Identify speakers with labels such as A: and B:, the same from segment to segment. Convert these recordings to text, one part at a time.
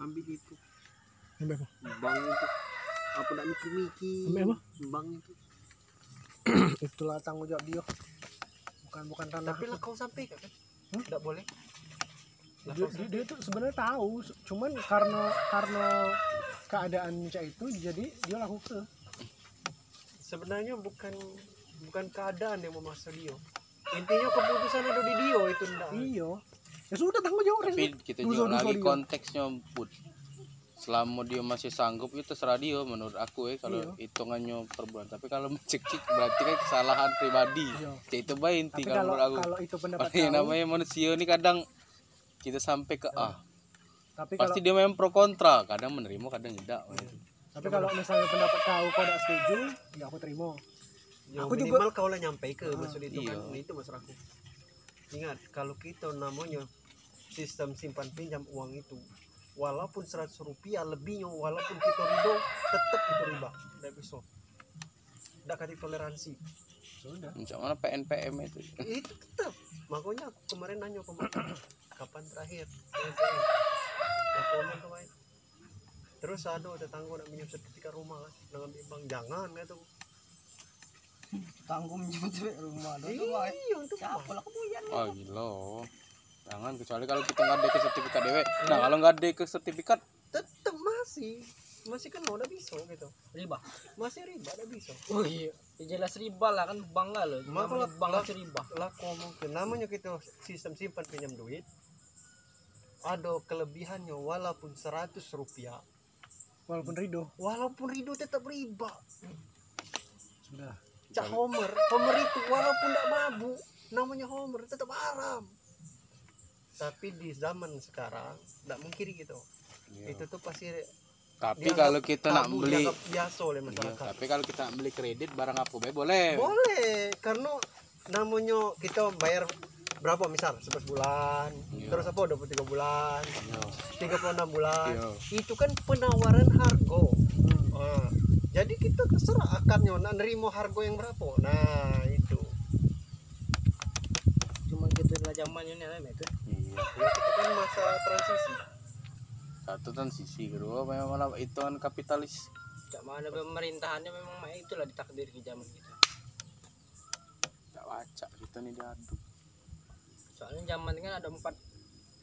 A: ambil itu
B: Ambil apa?
A: bang itu apa nak mikir-mikir
B: Ambil apa?
A: bang itu
B: Itulah tanggung jawab dia. Bukan bukan tanah.
A: tapi lah kau sampai kan
B: Hmm?
A: tidak boleh lah
B: dia, dia, dia tuh sebenarnya tahu, cuman karena karena keadaan cak itu jadi dia lakukan.
A: sebenarnya bukan bukan keadaan yang memaksa dia intinya keputusan ada di dia itu ndak
B: Iya. Ya sudah tanggung jawab.
C: tapi
B: Res.
C: kita juga lagi
B: dia.
C: konteksnya put selama dia masih sanggup itu terserah dia menurut aku ya kalau
B: Iya.
C: hitungannya per bulan tapi kalau mencekik berarti kan kesalahan pribadi
B: Iya.
C: Ya, itu baik inti
B: Tapi
C: kalau
B: kalau
C: menurut aku
B: kalau itu pendapat kau,
C: namanya manusia ini kadang kita sampai ke ah
B: tapi kalau
C: pasti dia memang pro kontra kadang menerima kadang tidak
B: tapi kalau misalnya pendapat kau kau tidak setuju, ya aku terima.
A: Ya,
B: Aku juga-
A: minimal kau lah nyampe ke
B: Ah,
A: maksud itu kan
C: iya.
A: itu masalahku ingat kalau kita namanya sistem simpan pinjam uang itu. Walaupun 100 rupiah lebihnya walaupun kita ridho tetap itu riba tidak bisa. Tidak kasih toleransi.
B: Sudah.
C: macam mana PNPM itu?
A: Itu tetap makanya aku kemarin nanya kemarin kapan terakhir? PNPM kemarin terus ada tetangga nak minjem sertifikat rumah kan dengan bimbang jangan aku.
D: tanggung jawab rumah.
A: Iya untuk apa?
D: Lah kebuyan
C: wah gila jangan kecuali kalau kita nggak ada ke sertifikat dewe nah kalau nggak ada ke sertifikat
A: tetap masih. Masih kan udah bisa gitu.
D: Riba.
A: Masih riba udah bisa.
D: Oh iya Ya jelas riba lah kan bangga loh.
A: Maka lah-
D: bangga
A: lah-
D: riba.
A: lah ngomong ke namanya kita sistem simpan pinjam duit ada kelebihannya walaupun 100 rupiah.
B: Walaupun ridho.
A: walaupun ridho tetap riba.
B: Sudah.
A: cak Homer Homer itu walaupun tidak mabuk namanya Homer tetap haram tapi di zaman sekarang tidak mungkin gitu. Itu tuh pasti
C: tapi
A: dianggap
C: kalau kita nak beli
A: biasa oleh
C: Iya,
A: masyarakat.
C: tapi kalau kita nak beli kredit barang apa? Be boleh.
A: Boleh karena namanya kita bayar berapa? Misal 11 bulan
C: Iya.
A: terus apa? 23 bulan
C: Iya.
A: 36 bulan.
C: Iya.
A: itu kan penawaran harga.
B: Hmm.
A: Ah, jadi kita terserah akarnya nak nerima harga yang berapa? Nah itu.
D: Cuma gitu lah zamannya nih Lem, itu
A: ya kita kan masa transisi
C: satu transisi kedua memang malah itu kan kapitalis
D: Cak mana pemerintahannya memang mak itulah ditakdir ke zaman kita
C: tak baca kita nih diadu
D: soalnya zaman kan ada empat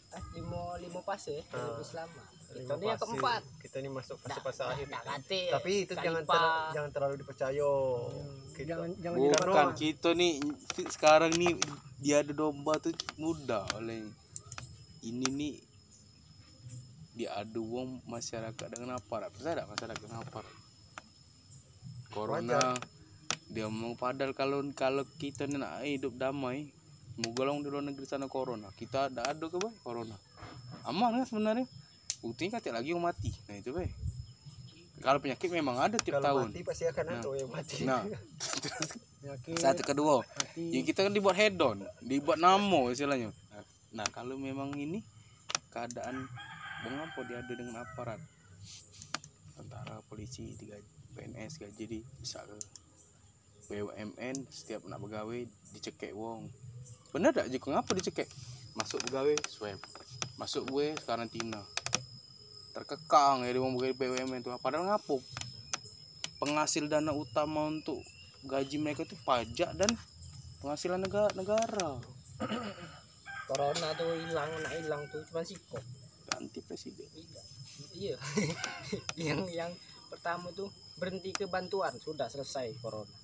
D: eh lima lima fase dalam
A: Ah.
D: Islam mah.
A: Lima
D: kita ini yang
A: fase.
D: keempat
A: kita ini masuk
D: Nggak-
A: fase-fase akhir
D: nggak kate,
A: tapi itu jangan
D: kalipah.
A: terlalu, jangan terlalu dipercaya gitu.
B: Jangan jangan
C: bukan kita nih sekarang nih dia ada domba tuh mudah oleh ini nih diadu wong masyarakat dengan aparat saya ada masyarakat dengan aparat corona dia mau padahal kalau kalau kita nak hidup damai mau golong di luar negeri sana corona. Kita ada ada ke bay? Corona. Aman kan sebenarnya? Buktinya kata lagi yang mati. Nah itu bay. Kalau penyakit memang ada tiap
A: kalau
C: tahun.
A: mati pasti akan
C: Nah.
A: ada yang mati.
C: Nah. Satu kedua.
B: Mati.
C: ya kita kan dibuat hedon dibuat namo istilahnya nah, kalau memang ini keadaan mengapa diadu dengan aparat? Tentara polisi tiga PNS gaji di bisa ke BUMN setiap nak pegawai dicekek wong. Bener tak jika ngapa dicekek? Masuk pegawai swab. Masuk gue karantina terkekang ya wong pegawai BUMN itu padahal ngapo penghasil dana utama untuk gaji mereka itu pajak dan penghasilan negara
D: corona tuh hilang nak hilang tuh cuma sikok.
C: Ganti presiden.
D: Iya. iya. Yang yang pertama tuh berhenti ke bantuan sudah selesai corona.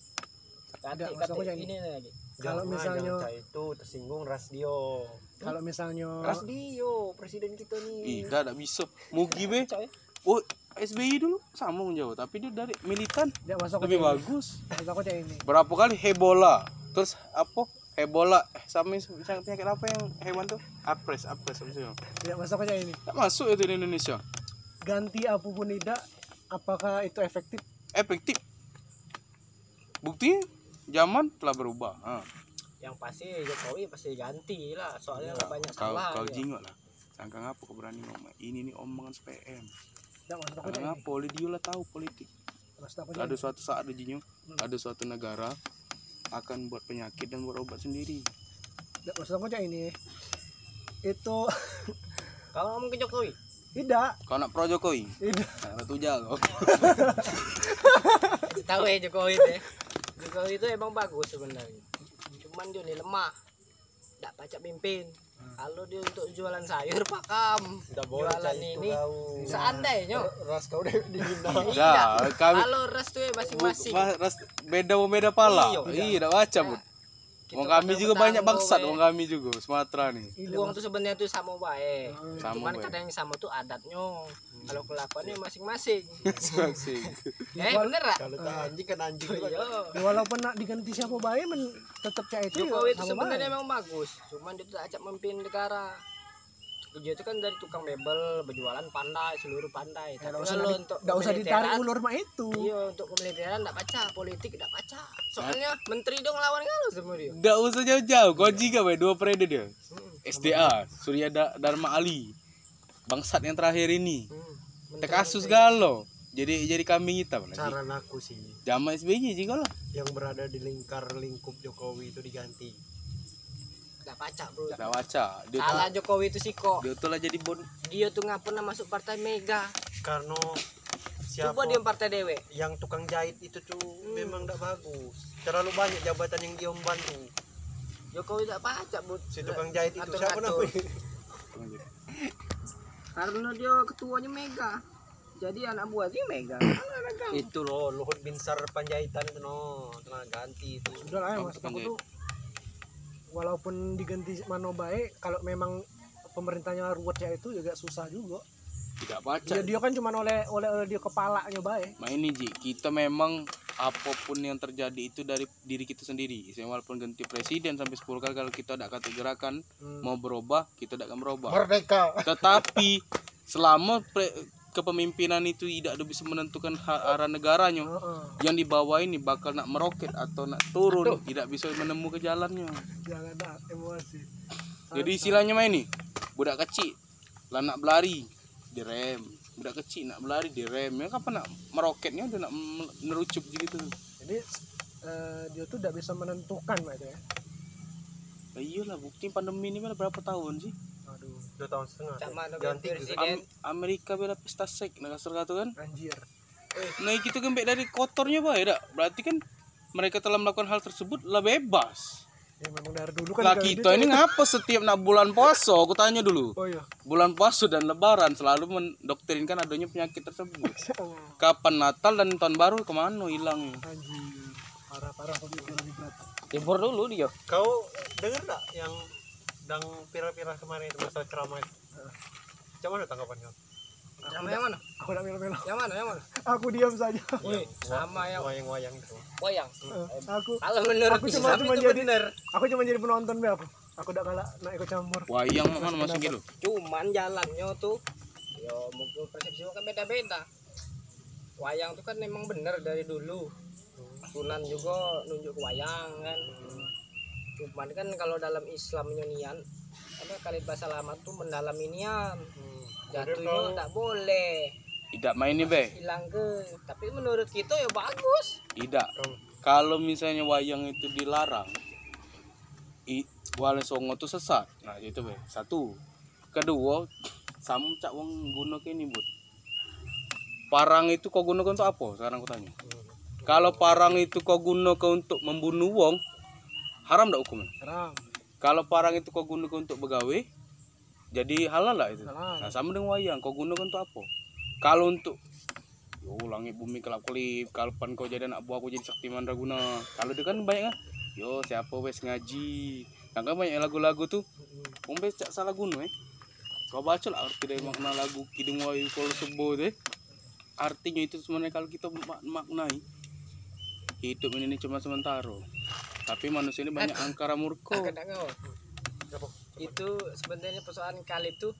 D: Kate
B: yang
D: ini lagi.
B: Kalau
A: Jangan,
B: misalnya-
A: itu tersinggung Rasdio
B: Kalau misalnya
A: Rasdio presiden kita nih.
C: Ih, dah tak bisa Mugi be.
D: Coy
C: Oh SBY dulu sama menjawab Tapi dia dari militan.
B: Dia masuk
C: Lebih
B: ke
C: bagus.
B: Ini.
C: Berapa kali Hebola? Terus apa Hebola eh, sama penyakit apa yang hewan tuh apres apres apa sih
B: Dia masuk cak ini.
C: tak masuk itu di Indonesia.
B: Ganti apa pun tidak, apakah itu efektif?
C: efektif. Bukti zaman telah berubah. Ah,
D: yang pasti Jokowi pasti ganti lah. Soalnya
C: kau,
D: banyak
C: kau,
D: salah
C: kau
D: dia.
C: jingok lah. Sangka ngapa kau berani ngomong? Ini nih omongan
B: aku
C: karena dia lah tahu politik. Ada suatu saat ada jinyo ada suatu negara akan buat penyakit dan buat obat sendiri
B: Dia masuk aku cak ini. Itu
D: kalau ngomong ke Jokowi
B: tidak
C: Kau nak pro Jokowi?
B: tidak
C: Nah, tuja kau.
D: tahu ya Jokowi itu ya. Jokowi itu emang bagus sebenarnya cuman dia nih lemah tidak pacak pimpin kalau dia untuk jualan sayur pakam
A: Tidak boleh
D: jualan
A: itu
D: ini
A: kau.
D: seandainya
A: Ras kau udah dihina.
D: Iya.
C: Dah, kami
D: kalau res tuh ya masing-masing
C: ras- beda mau beda pala.
D: Iya.
C: Iya, baca, Bud.
D: Kita
C: Wong kami juga banyak bangsat, wong kami juga Sumatera nih.
D: uang tuh sebenarnya tuh sama baik
C: Sama
D: cuman
C: bae.
D: kadang yang sama tuh adatnya kalau kelakuannya masing-masing
C: Masing.
D: eh bener lah
A: Kalau tak anjing kan anjing juga.
D: iya
B: Ya, walaupun nak diganti siapa baik men tetap cak itu
D: Jokowi
B: ya
D: itu
B: sama
D: sebenarnya
B: baik.
D: emang bagus cuman dia tuh acak memimpin negara dia itu kan dari tukang mebel berjualan pandai seluruh pandai
B: Ya,
D: tapi
B: nggak usah
D: kalau
B: di-
D: untuk
B: nggak usah ditarik ulur mah itu
D: iya untuk kemiliteran enggak baca politik enggak baca soalnya menteri dong lawan kalau sama dia
C: Nggak usah jauh-jauh, kau juga we dua periode dia.
D: Hmm,
C: SDA, Surya Da- Dharma Ali. Bangsat yang terakhir ini.
D: hmm.
C: Teh kasus galo. Jadi jadi kambing hitam lagi.
A: Saran aku sih
C: Jama SBY juga lah.
A: yang berada di lingkar lingkup Jokowi itu diganti.
D: Enggak baca bro.
C: Kita baca. Dia tuh,
D: Jokowi itu sih kok
C: dia tuh lah jadi bon.
D: dia tuh nggak pernah masuk partai Mega?
A: Karena siapa
D: coba dia partai dewe
A: yang tukang jahit itu tuh memang tidak bagus. Terlalu banyak jabatan yang dia membantu.
D: Jokowi enggak baca bu
A: Si tukang jahit itu siapa namanya?
D: karena dia ketuanya Mega. Jadi anak buahnya Mega.
A: Itu loh Luhut Binsar Panjaitan itu no. Telah ganti itu.
B: Sudah lah ya
C: tukang
B: aku tuh walaupun diganti mano baik kalau memang pemerintahnya ruwet ya itu juga susah juga
C: Tidak baca.
B: dia dia kan cuma oleh oleh oleh dia kepalanya baik
C: Nah ini Ji, kita memang apa pun yang terjadi itu dari diri kita sendiri. Saya walaupun ganti presiden sampai 10 kali kalau kita tidak kata gerakan mau berubah, kita tidak akan berubah.
A: Merdeka
C: Tetapi selama pre- kepemimpinan itu tidak bisa menentukan arah negaranya, yang di bawah ini bakal nak meroket atau nak turun, tidak bisa menemukan jalannya.
B: jangan nak emosi.
C: Jadi istilahnya mah ini, budak kecil lah nak berlari direm, budak kecil nak berlari direm, ya kapan nak meroketnya? Udah nak me- nerucup gitu.
B: jadi eh, dia tuh tidak bisa menentukan itu ya
C: Lah iyalah bukti pandemi ini udah berapa tahun sih?
A: Dua tahun setengah
D: sama
A: ganti
D: dengan
A: juga.
D: presiden
C: Am- Amerika bela pesta sek nah kasar kata kan.
B: anjir
C: Nah itu kan dari kotornya pak ya Berarti kan mereka telah melakukan hal tersebut lah bebas.
B: ya memang dari dulu kan
C: Lah kita
B: dia-
C: ini ngapa setiap nak bulan puasa? Aku tanya dulu.
B: oh iya
C: Bulan puasa dan lebaran selalu mendoktrinkan adanya penyakit tersebut. Kapan Natal dan tahun baru ke mana hilangnya?
B: anjir parah parah lebih berat
D: libur dulu dia
A: kau dengar tak yang dang pira-pira kemarin itu masalah ceramah itu. Mana tanggapan kau?
D: sama yang mana?
B: Aku udah melo-melo
D: yang mana yang mana?
B: Aku diam saja.
D: Wih, sama yang
A: wayang-wayang itu.
D: Wayang?
B: Aku
D: kalau menurut
B: Aku cuma- cuma jadi-
D: bener.
B: aku cuma jadi penonton be aku aku udah kalah nak ikut campur
C: Wayang mana masuk gitu?
D: cuman jalannya tuh ya mungkin persepsi kan beda-beda. Wayang tuh kan memang bener dari dulu. Sunan juga nunjuk ke wayang kan cuman kan kalau dalam Islam nian ada kali bahasa lama tuh mendalam inian jatuhnya
A: kau-
D: tidak boleh
C: Tidak main nih be.
D: hilang ke tapi menurut kita ya bagus
C: Tidak. Kalau misalnya wayang itu dilarang, i, wale songo itu sesat. Nah itu be. Satu. Kedua, sama cak wong guna kini bud. Parang itu kau gunakan untuk apa? Sekarang aku tanya. Kalau parang itu kau gunakan untuk membunuh wong, haram tidak hukumnya?
B: haram
C: Kalau parang itu kau gunakan untuk begawe, jadi halal lah itu.
B: Halal.
C: Nah sama dengan wayang, kau gunakan untuk apa? Kalau untuk Yo, langit bumi kelap kelip, kalpan kau jadi anak buah aku jadi sakti mandraguna. Kalau dia kan banyak kan, yo siapa wes ngaji. Nah kan banyak lagu-lagu tuh, Om Bes cak salah guna eh. Kau baca lah arti dari makna lagu Kidung Wayu kalau sebo deh. Artinya itu sebenarnya kalau kita mak- maknai hidup ini cuma sementara. Tapi manusia ini banyak angkara murka.
D: Ngau. itu sebenarnya persoalan kali itu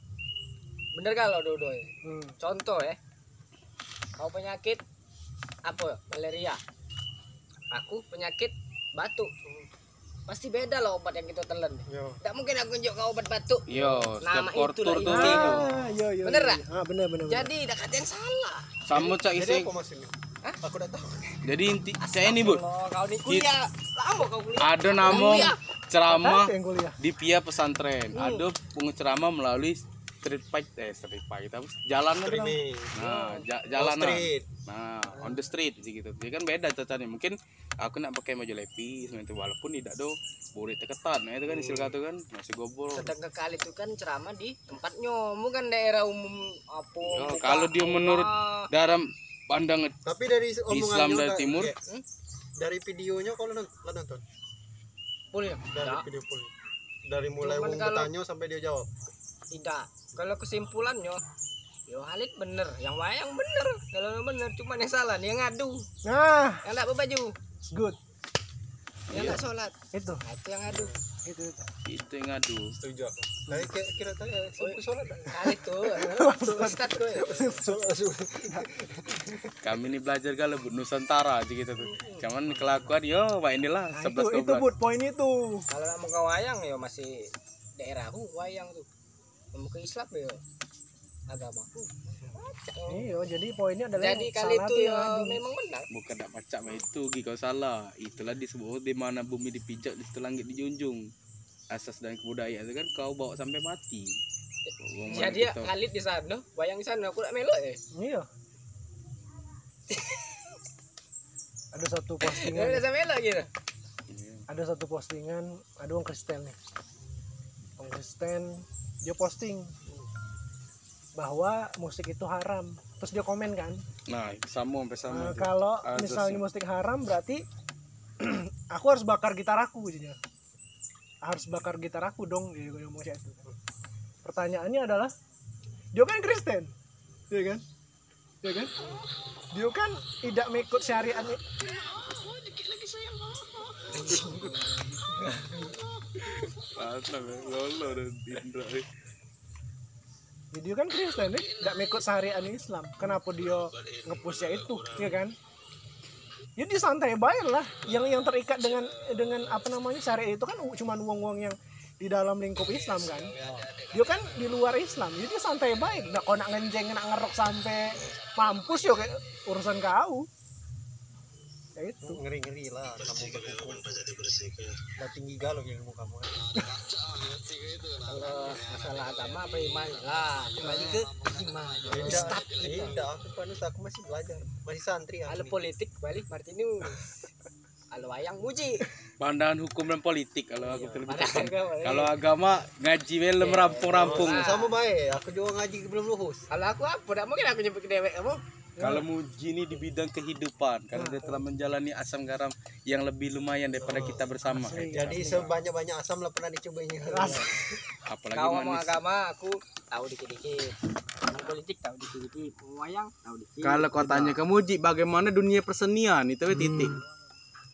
D: bener kalau dodo ya?
B: hmm.
D: contoh ya kau penyakit apa malaria aku penyakit batuk pasti beda lah obat yang kita telan
A: Yo.
D: tidak mungkin aku nunjuk kau obat batuk
C: Yo,
D: Nama
C: tuh
D: inti.
C: gitu.
B: ah iya iya
D: Bener
B: iya.
D: tak?
B: ah bener bener bener.
D: jadi tidak ada yang salah
C: Sama cak
A: Jadi
C: isi.
A: apa maksudnya? Aku udah tahu.
C: Jadi inti saya ini bud.
D: kalau kau di kuliah. Lama kau kuliah.
C: Ada nama
D: Kuliah.
C: ceramah di pia pesantren. Ada penceramah melalui street fight. Eh street fight apa jalan nah ja-
A: on
C: jalan nah.
A: street.
C: Nah on the street sih gitu. Jadi kan beda cacanya mungkin aku nak pakai baju lepis itu walaupun tidak do burit ketat nah itu kan istilah kata kan masih gobol.
D: Sedang kali itu kan ceramah di tempatnya bukan daerah umum apa buka
C: kalau dia menurut dalam pandangan
A: tapi dari
C: Islam dari timur.
A: kayak, hmm, dari videonya kalau nonton, nonton
D: ya?
A: dari
D: Tidak,
A: video full. Dari mulai
D: Cuman
A: wong
D: kalau-
A: bertanya sampai dia jawab.
D: Tidak. Kalau kesimpulannya Yo. Halid bener, yang wayang bener, kalau bener cuman yang salah nih yang ngadu,
B: nah.
D: Yang tak berbaju,
B: good
D: yang
C: Iya.
D: tak sholat,
B: itu
D: itu yang ngadu.
B: itu, itu.
C: yang ngadu
A: setuju aku kayak kira, kira tanya subuh sholat tak?
D: Halid tuh, ustad.
A: Sholat subuh.
C: kami ini belajar kalau Nusantara aja gitu tuh cuman kelakuan yo pak inilah
B: Nah, itu
C: sebelas
B: itu buat poin itu
D: Kalau nak mau ke wayang ya masih daerahku wayang tuh. Mau ke Islam ya agamaku.
B: Iya jadi poinnya adalah
D: Jadi
B: yang
D: kali
B: salah
D: itu ya
B: adu.
D: memang benar.
C: bukan tak macam itu Gi kau salah itulah disebut di mana bumi dipijak di situ langit dijunjung asas dan kebudayaan itu kan kau bawa sampai mati mana
D: Jadi ya
C: kita-
D: Halid di sana, wayang di sana aku nak melok ya.
B: iya ada satu postingan
D: udah sampai melok gitu.
C: Iya.
B: ada satu postingan ada orang Kristen nih orang Kristen dia posting bahwa musik itu haram. Terus dia komen kan?
C: Nah sama sampai sama
B: "Eh,
C: itu.
B: kalau misalnya musik haram berarti aku harus bakar gitar aku gitu harus bakar gitar aku dong dia ngomong kayak itu pertanyaannya adalah dia kan Kristen ya kan? Ya kan? Dia kan tidak mengikut syariat.
C: Mantap ya, lolo dan Indra
B: Ya, dia kan Kristen nih, nggak mengikut syariat Islam. Kenapa dia ngepusnya itu, ya kan? Ya dia santai bayar lah. Yang yang terikat dengan dengan apa namanya syariat itu kan cuma uang-uang yang di dalam lingkup Islam kan. Dia kan di luar Islam. Jadi dia santai baik. Nggak kau nak ngenjeng, nak ngerok sampai mampus ya kayak urusan kau. Ya itu.
A: ngeri ngeri lah kamu berhukum udah tinggi galau ilmu kamu kan
D: Kalau masalah agama apa iman lah kembali ke iman.
A: tidak tidak aku panut aku masih belajar masih santri aku
D: Kalau politik balik Martinus. Kalau wayang muji.
C: pandangan hukum dan politik kalau aku lebih
D: Padahal
C: tekan
D: agama, eh.
C: kalau agama ngaji film
D: Iya,
C: rampung-rampung
D: iya.
A: sama baik aku juga ngaji belum lulus
D: Kalau aku apa? Tidak mungkin aku nyebut ke dewek kamu.
C: Kalau muji ini di bidang kehidupan karena dia telah menjalani asam garam yang lebih lumayan daripada kita bersama
B: Asli,
A: jadi
B: asli.
A: sebanyak banyak asam lah pernah dicobanya
B: Asli.
C: apalagi
D: Kau ngomong
C: manis
D: agama, aku tahu dikit-dikit. Politik tahu dikit-dikit. Wayang tahu dikit.
C: kalau kau tanya ke muji bagaimana dunia persenian itu titik